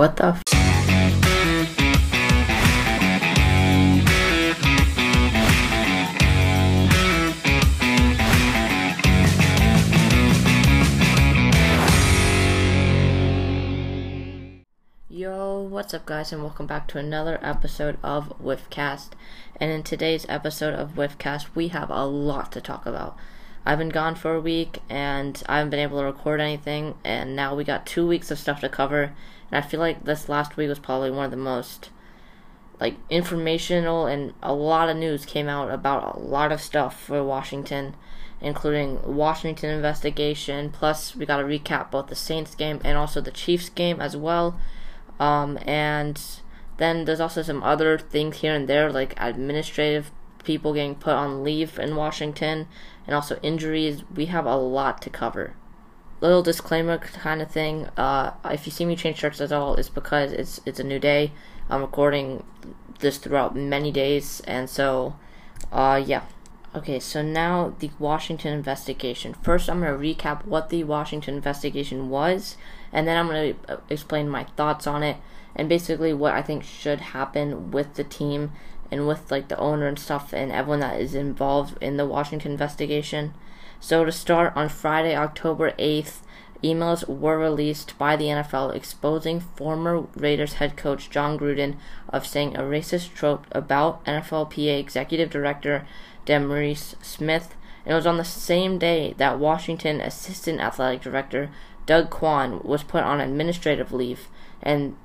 What the f- Yo, what's up, guys, and welcome back to another episode of Whiffcast. And in today's episode of Whiffcast, we have a lot to talk about. I've been gone for a week and I haven't been able to record anything, and now we got two weeks of stuff to cover. And I feel like this last week was probably one of the most like informational and a lot of news came out about a lot of stuff for Washington, including Washington investigation. Plus, we got to recap both the Saints game and also the Chiefs game as well. Um, and then there's also some other things here and there, like administrative people getting put on leave in Washington, and also injuries. We have a lot to cover. Little disclaimer kind of thing. Uh, if you see me change shirts at all, it's because it's it's a new day. I'm recording this throughout many days, and so, uh, yeah. Okay, so now the Washington investigation. First, I'm going to recap what the Washington investigation was, and then I'm going to uh, explain my thoughts on it and basically what I think should happen with the team and with like the owner and stuff and everyone that is involved in the Washington investigation. So to start on Friday, October 8th, emails were released by the NFL exposing former Raiders head coach Jon Gruden of saying a racist trope about NFLPA executive director DeMaurice Smith. And it was on the same day that Washington assistant athletic director Doug Quon was put on administrative leave, and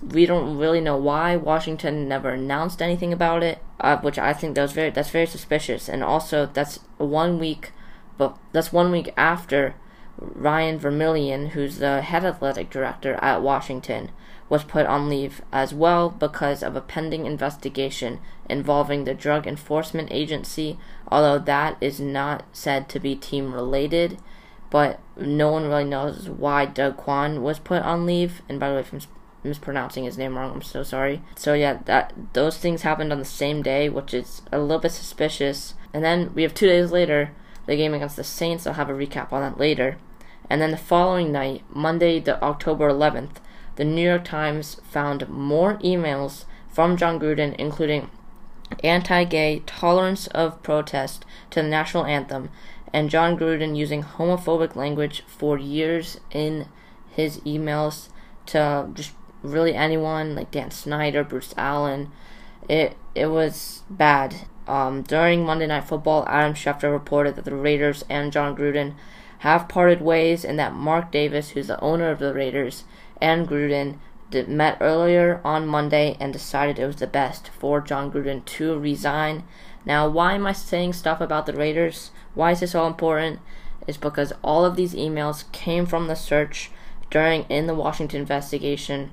we don't really know why Washington never announced anything about it, uh, which I think that was very that's very suspicious. And also, that's one week, but that's one week after Ryan Vermillion, who's the head athletic director at Washington, was put on leave as well because of a pending investigation involving the Drug Enforcement Agency, although that is not said to be team related but no one really knows why Doug Quon was put on leave. And by the way, if I'm mispronouncing his name wrong, I'm so sorry. So yeah, that those things happened on the same day, which is a little bit suspicious. And then we have two days later the game against the Saints. I'll have a recap on that later. And then the following night, Monday, the October 11th, the New York Times found more emails from Jon Gruden, including anti-gay tolerance of protest to the national anthem and Jon Gruden using homophobic language for years in his emails to just really anyone like Dan Snyder, Bruce Allen. It it was bad. Um, during Monday Night Football, Adam Schefter reported that the Raiders and Jon Gruden have parted ways, and that Mark Davis, who's the owner of the Raiders, and Gruden did, met earlier on Monday and decided it was the best for Jon Gruden to resign. Now, why am I saying stuff about the Raiders? Why is this so important? It's because all of these emails came from the search during in the Washington investigation,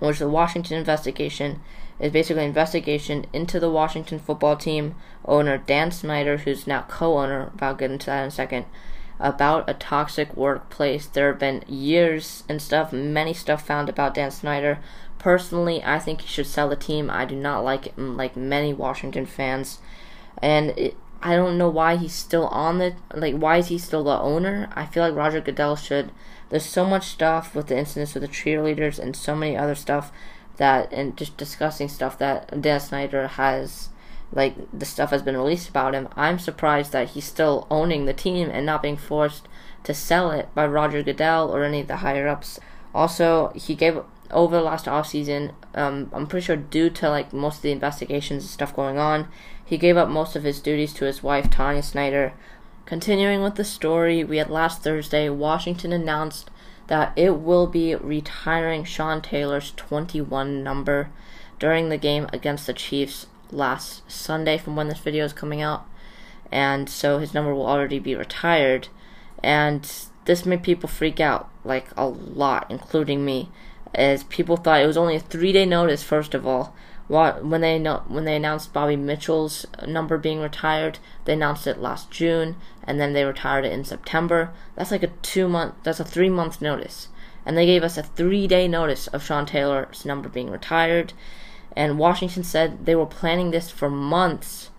which the Washington investigation is basically an investigation into the Washington football team owner Dan Snyder, who's now co-owner. I'll get into that in a second. About a toxic workplace. There have been years and stuff, many stuff found about Dan Snyder. Personally, I think he should sell the team. I do not like it, like many Washington fans, and it, I don't know why he's still on the like why is he still the owner? I feel like Roger Goodell should. There's so much stuff with the incidents with the cheerleaders and so many other stuff that and just discussing stuff that Dan Snyder has like the stuff has been released about him. I'm surprised that he's still owning the team and not being forced to sell it by Roger Goodell or any of the higher ups. Also, he gave over the last offseason, um, I'm pretty sure due to like most of the investigations and stuff going on, he gave up most of his duties to his wife, Tanya Snyder. Continuing with the story, we had last Thursday, Washington announced that it will be retiring Sean Taylor's 21 number during the game against the Chiefs last Sunday from when this video is coming out. And so his number will already be retired. And this made people freak out, like a lot, including me, as people thought it was only a three day notice, first of all, when they when they announced Bobby Mitchell's number being retired, they announced it last June, and then they retired it in September. That's like a two month, that's a three month notice, and they gave us a three day notice of Sean Taylor's number being retired, and Washington said they were planning this for months.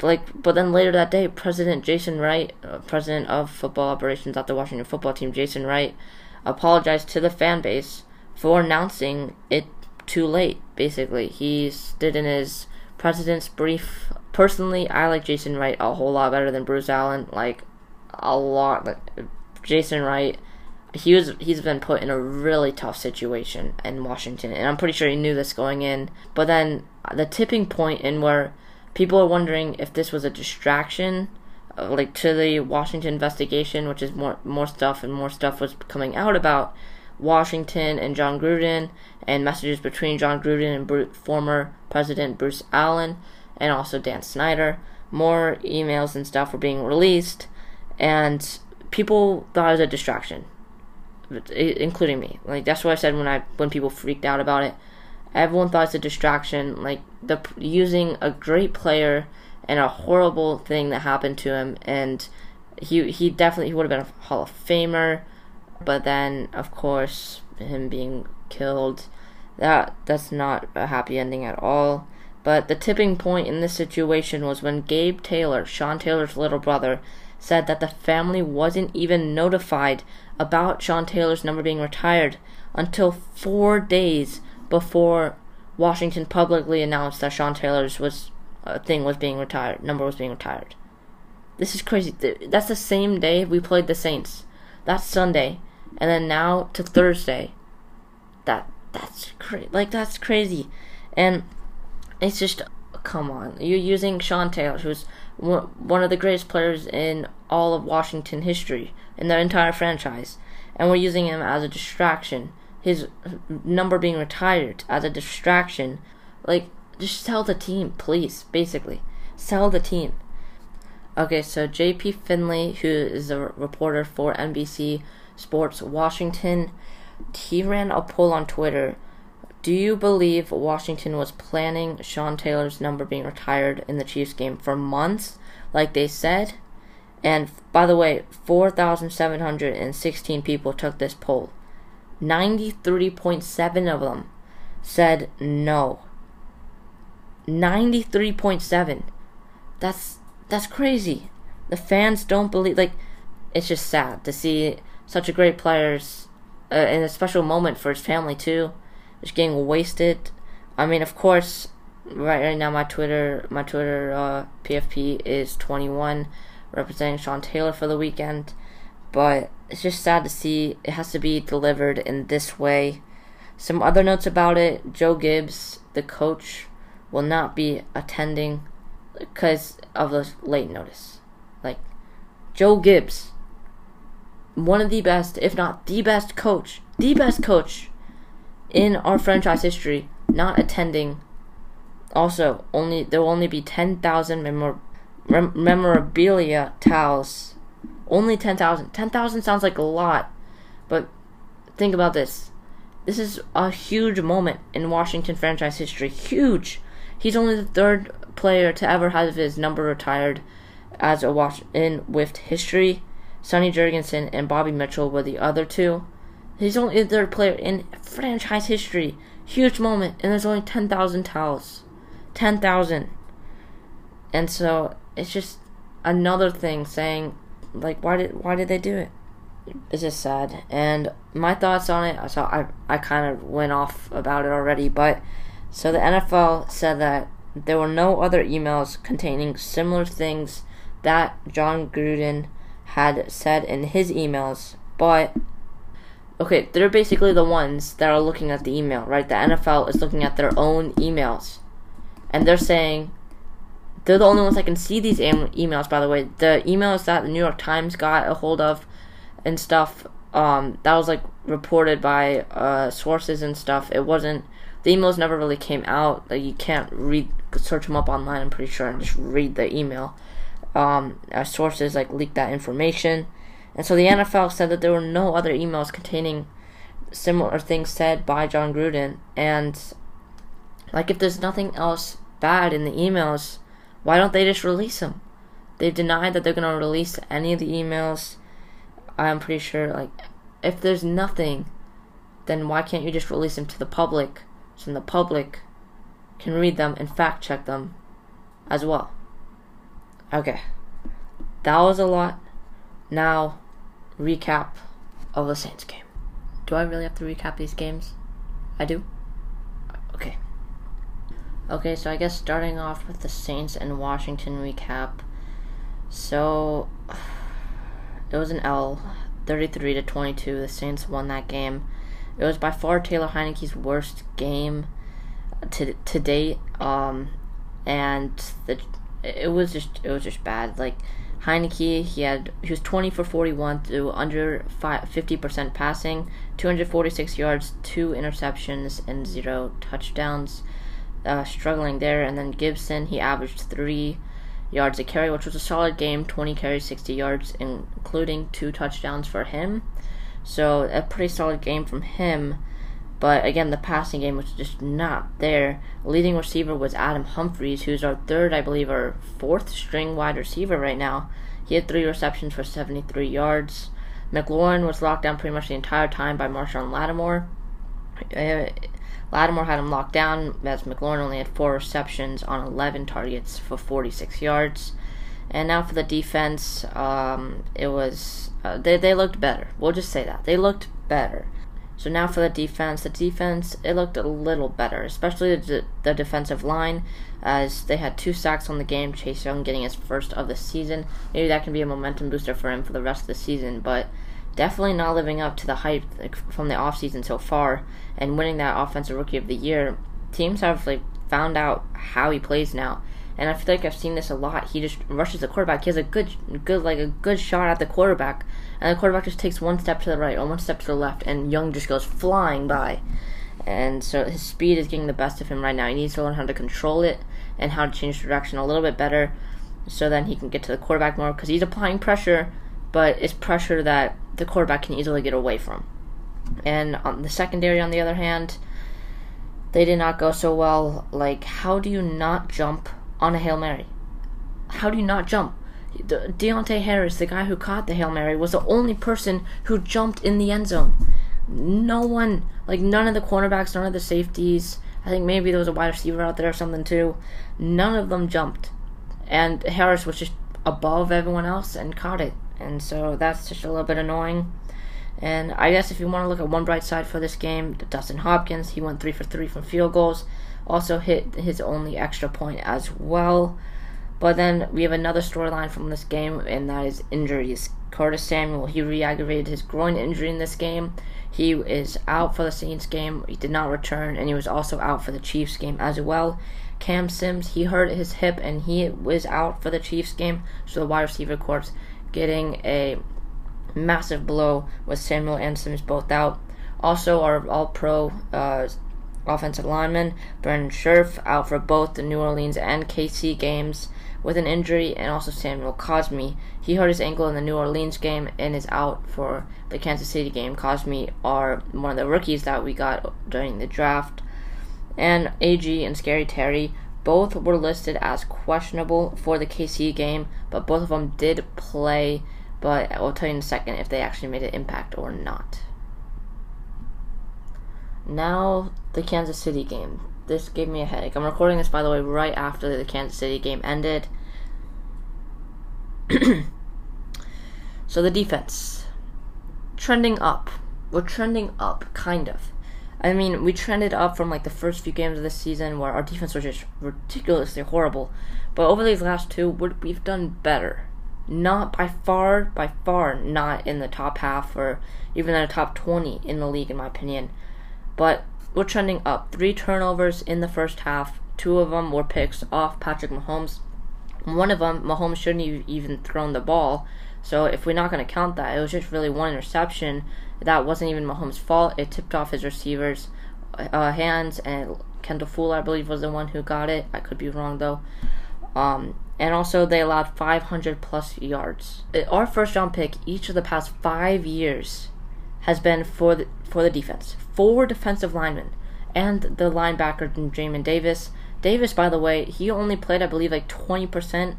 Like, but then later that day, President Jason Wright, uh, president of football operations at the Washington football team, Jason Wright, apologized to the fan base for announcing it too late. Basically, he did in his president's brief. Personally, I like Jason Wright a whole lot better than Bruce Allen. Like a lot. Jason Wright, he was he's been put in a really tough situation in Washington, and I'm pretty sure he knew this going in. But then the tipping point in where people are wondering if this was a distraction uh, like to the Washington investigation, which is more more stuff and more stuff was coming out about Washington and Jon Gruden and messages between Jon Gruden and Bru- former President Bruce Allen and also Dan Snyder. More emails and stuff were being released, and people thought it was a distraction, including me. Like that's what I said when I when people freaked out about it. Everyone thought it's a distraction. Like the using a great player and a horrible thing that happened to him, and he he definitely he would have been a Hall of Famer, but then of course him being killed, that that's not a happy ending at all. But the tipping point in this situation was when Gabe Taylor, Sean Taylor's little brother, said that the family wasn't even notified about Sean Taylor's number being retired until four days before Washington publicly announced that Sean Taylor's was uh, thing was being retired, number was being retired. This is crazy. That's the same day we played the Saints. That's Sunday, and then now to Thursday. That that's crazy. Like that's crazy, and it's just come on. You're using Sean Taylor, who's one of the greatest players in all of Washington history in their entire franchise, and we're using him as a distraction. His number being retired as a distraction, like just sell the team, please. Basically, sell the team. Okay, so JP Finley, who is a reporter for NBC Sports Washington, he ran a poll on Twitter. Do you believe Washington was planning Sean Taylor's number being retired in the Chiefs game for months, like they said? And by the way, 4,716 people took this poll. 93.7 of them said no. 93.7. That's that's crazy. The fans don't believe like it's just sad to see such a great players uh, in a special moment for his family too. Just getting wasted. I mean, of course, right right now my Twitter my Twitter uh, PFP is 21 representing Sean Taylor for the weekend. But it's just sad to see it has to be delivered in this way. Some other notes about it Joe Gibbs, the coach will not be attending because of the late notice. Like Joe Gibbs, one of the best, if not the best coach, the best coach in our franchise history, not attending. Also, only there will only be ten thousand memor- rem- memorabilia towels. Only ten thousand. Ten thousand sounds like a lot, but think about this. This is a huge moment in Washington franchise history. Huge. He's only the third player to ever have his number retired as a watch in with history. Sonny Jurgensen and Bobby Mitchell were the other two. He's only the third player in franchise history. Huge moment, and there's only 10,000 towels. 10,000. And so it's just another thing saying, like, why did why did they do it? It's just sad. And my thoughts on it, so I I kind of went off about it already, but so the NFL said that there were no other emails containing similar things that Jon Gruden had said in his emails, but okay, they're basically the ones that are looking at the email, right? The NFL is looking at their own emails, and they're saying they're the only ones that can see these emails. By the way, the emails that the New York Times got a hold of and stuff, um, that was like reported by uh, sources and stuff. It wasn't the emails never really came out. Like you can't read, search them up online. I'm pretty sure and just read the email. Um, sources like leaked that information, and so the NFL said that there were no other emails containing similar things said by Jon Gruden. And like, if there's nothing else bad in the emails, why don't they just release them? They've denied that they're gonna release any of the emails. I'm pretty sure, like, if there's nothing, then why can't you just release them to the public? so the public can read them and fact check them as well. Okay, that was a lot. Now, recap of the Saints game. Do I really have to recap these games? I do? Okay. Okay, so I guess starting off with the Saints and Washington recap. So it was an L, 33 to 22. The Saints won that game. It was by far Taylor Heinicke's worst game to to date. Um, and the it was just it was just bad. Like Heinicke, he had he was 20 for 41 to under 50% passing, 246 yards, two interceptions, and zero touchdowns. Uh, struggling there, and then Gibson, he averaged three yards a carry, which was a solid game 20 carries, 60 yards, including two touchdowns for him. So, a pretty solid game from him. But again, the passing game was just not there. Leading receiver was Adam Humphries, who's our third, I believe, or fourth string wide receiver right now. He had three receptions for 73 yards. McLaurin was locked down pretty much the entire time by Marshon Lattimore. Uh, Lattimore had him locked down as McLaurin only had four receptions on 11 targets for 46 yards. And now for the defense, um, it was uh, they they looked better. We'll just say that they looked better. So now for the defense, the defense it looked a little better, especially the, the defensive line, as they had two sacks on the game. Chase Young getting his first of the season. Maybe that can be a momentum booster for him for the rest of the season, but definitely not living up to the hype from the offseason so far and winning that offensive rookie of the year. Teams have like found out how he plays now. And I feel like I've seen this a lot. He just rushes the quarterback. He has a good, good, like a good shot at the quarterback, and the quarterback just takes one step to the right or one step to the left, and Young just goes flying by. And so his speed is getting the best of him right now. He needs to learn how to control it and how to change direction a little bit better, so then he can get to the quarterback more because he's applying pressure, but it's pressure that the quarterback can easily get away from. And on the secondary, on the other hand, they did not go so well. Like, how do you not jump on a Hail Mary? How do you not jump? De- Deonte Harris, the guy who caught the Hail Mary, was the only person who jumped in the end zone. No one, like none of the cornerbacks, none of the safeties. I think maybe there was a wide receiver out there or something too. None of them jumped. And Harris was just above everyone else and caught it. And so that's just a little bit annoying. And I guess if you want to look at one bright side for this game, Dustin Hopkins, he went three for three from field goals, also hit his only extra point as well. But then we have another storyline from this game, and that is injuries. Curtis Samuel, he re-aggravated his groin injury in this game. He is out for the Saints game. He did not return, and he was also out for the Chiefs game as well. Cam Sims, he hurt his hip, and he was out for the Chiefs game. So the wide receiver corps getting a massive blow with Samuel and Sims both out. Also, our All Pro uh, offensive lineman, Brandon Scherff out for both the New Orleans and KC games with an injury, and also Samuel Cosmi. He hurt his ankle in the New Orleans game and is out for the Kansas City game. Cosmi are one of the rookies that we got during the draft. And AG and Scary Terry both were listed as questionable for the KC game, but both of them did play but I will tell you in a second if they actually made an impact or not. Now, the Kansas City game. This gave me a headache. I'm recording this, by the way, right after the Kansas City game ended. so, the defense. Trending up. We're trending up, kind of. I mean, we trended up from like the first few games of the season where our defense was just ridiculously horrible. But over these last two, we've done better not by far, by far not in the top half or even in the top 20 in the league, in my opinion. But we're trending up. Three turnovers in the first half. Two of them were picks off Patrick Mahomes. One of them, Mahomes shouldn't have even thrown the ball. So if we're not going to count that, it was just really one interception. That wasn't even Mahomes' fault. It tipped off his receivers' uh, hands, and Kendall Fuller, I believe, was the one who got it. I could be wrong though. Um, and also they allowed 500 plus yards. Our first round pick each of the past five years has been for the, for the defense. Four defensive linemen and the linebacker Jamin Davis. Davis, by the way, he only played I believe like 20%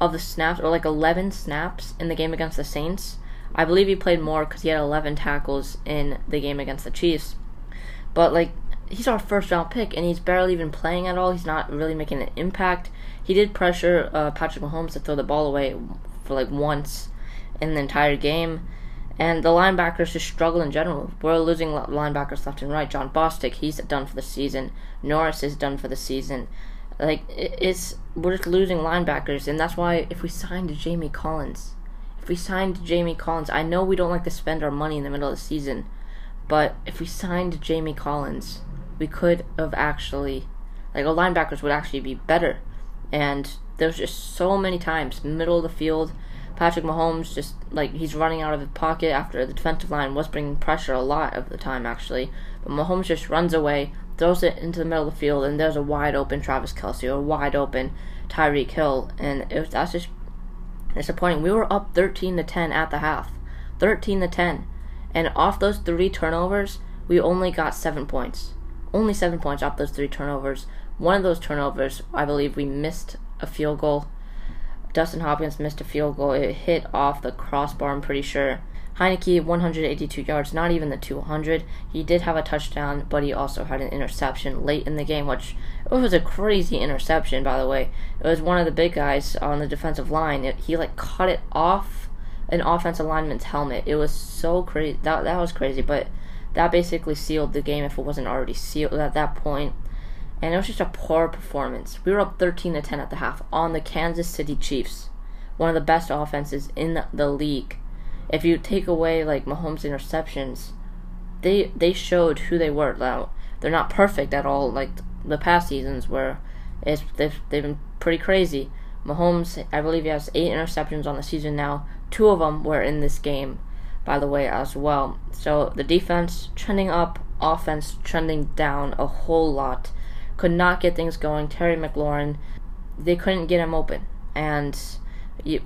of the snaps or like 11 snaps in the game against the Saints. I believe he played more because he had 11 tackles in the game against the Chiefs. But like he's our first round pick and he's barely even playing at all. He's not really making an impact. He did pressure uh, Patrick Mahomes to throw the ball away for like once in the entire game. And the linebackers just struggle in general. We're losing linebackers left and right. Jon Bostic, he's done for the season. Norris is done for the season. Like it's we're just losing linebackers, and that's why if we signed Jamie Collins, if we signed Jamie Collins, I know we don't like to spend our money in the middle of the season, but if we signed Jamie Collins, we could have actually, like our linebackers would actually be better. And there's just so many times middle of the field Patrick Mahomes just like he's running out of the pocket after the defensive line was bringing pressure a lot of the time actually, but Mahomes just runs away, throws it into the middle of the field, and there's a wide open Travis Kelce or a wide open Tyreek Hill, and it was, that's just disappointing. We were up 13 to 10 at the half, 13 to 10, and off those three turnovers, we only got seven points, only seven points off those three turnovers. One of those turnovers, I believe, we missed a field goal Dustin Hopkins missed a field goal. It hit off the crossbar, I'm pretty sure. Heinicke, 182 yards, not even the 200. He did have a touchdown, but he also had an interception late in the game, which it was a crazy interception, by the way. It was one of the big guys on the defensive line. It, he like cut it off an offensive lineman's helmet. It was so crazy. That that was crazy, but that basically sealed the game if it wasn't already sealed at that point and it was just a poor performance. We were up 13 to 10 at the half on the Kansas City Chiefs, one of the best offenses in the, league. If you take away like Mahomes' interceptions, they they showed who they were. Now they're not perfect at all, like the past seasons where it's they've, they've been pretty crazy. Mahomes, I believe he has eight interceptions on the season now. Two of them were in this game, by the way, as well. So the defense trending up, offense trending down a whole lot could not get things going. Terry McLaurin, they couldn't get him open. And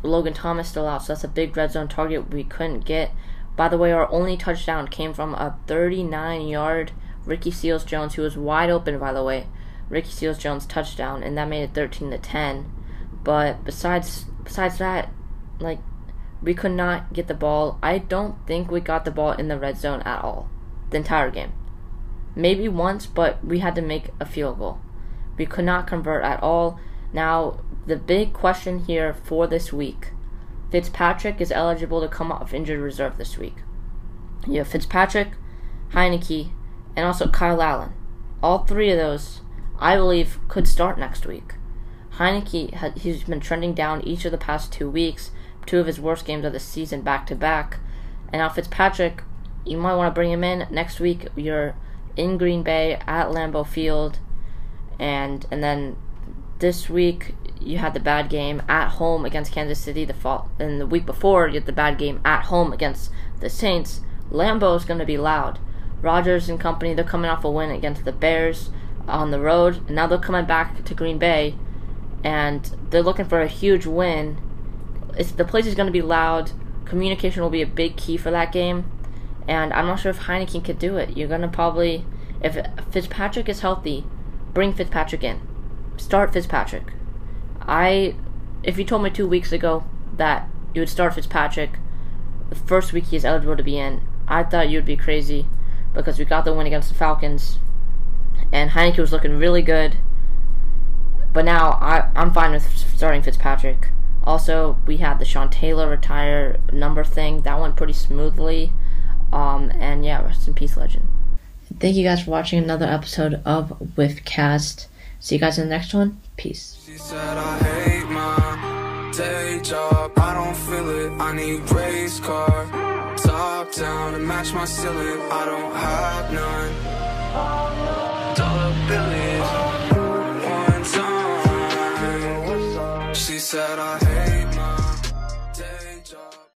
Logan Thomas still out, so that's a big red zone target we couldn't get. By the way, our only touchdown came from a 39 yard Ricky Seals Jones, who was wide open, by the way. Ricky Seals Jones touchdown, and that made it 13 to 10. But besides besides that, like we could not get the ball. I don't think we got the ball in the red zone at all the entire game. Maybe once, but we had to make a field goal. We could not convert at all. Now, the big question here for this week Fitzpatrick is eligible to come off injured reserve this week. You have Fitzpatrick, Heinicke, and also Kyle Allen. All three of those, I believe, could start next week. Heinicke, he's been trending down each of the past two weeks, two of his worst games of the season back to back. And now Fitzpatrick, you might want to bring him in next week. You're in Green Bay at Lambeau Field, and and then this week you had the bad game at home against Kansas City. The fall and the week before you had the bad game at home against the Saints. Lambeau is going to be loud. Rodgers and company they're coming off a win against the Bears on the road, and now they're coming back to Green Bay, and they're looking for a huge win. It's, the place is going to be loud. Communication will be a big key for that game and I'm not sure if Heineken could do it. You're gonna probably, if Fitzpatrick is healthy, bring Fitzpatrick in, start Fitzpatrick. I, if you told me two weeks ago that you would start Fitzpatrick, the first week he's eligible to be in, I thought you'd be crazy, because we got the win against the Falcons, and Heinicke was looking really good. But now I, I'm fine with starting Fitzpatrick. Also, we had the Sean Taylor retire number thing that went pretty smoothly. Um, and yeah, rest in peace, legend. Thank you guys for watching another episode of Whiffcast. See you guys in the next one. Peace. She said I hate my day job. I don't feel it. I need race car. Top down to match my ceiling. I don't have none. Dollar billies. One time. She said I hate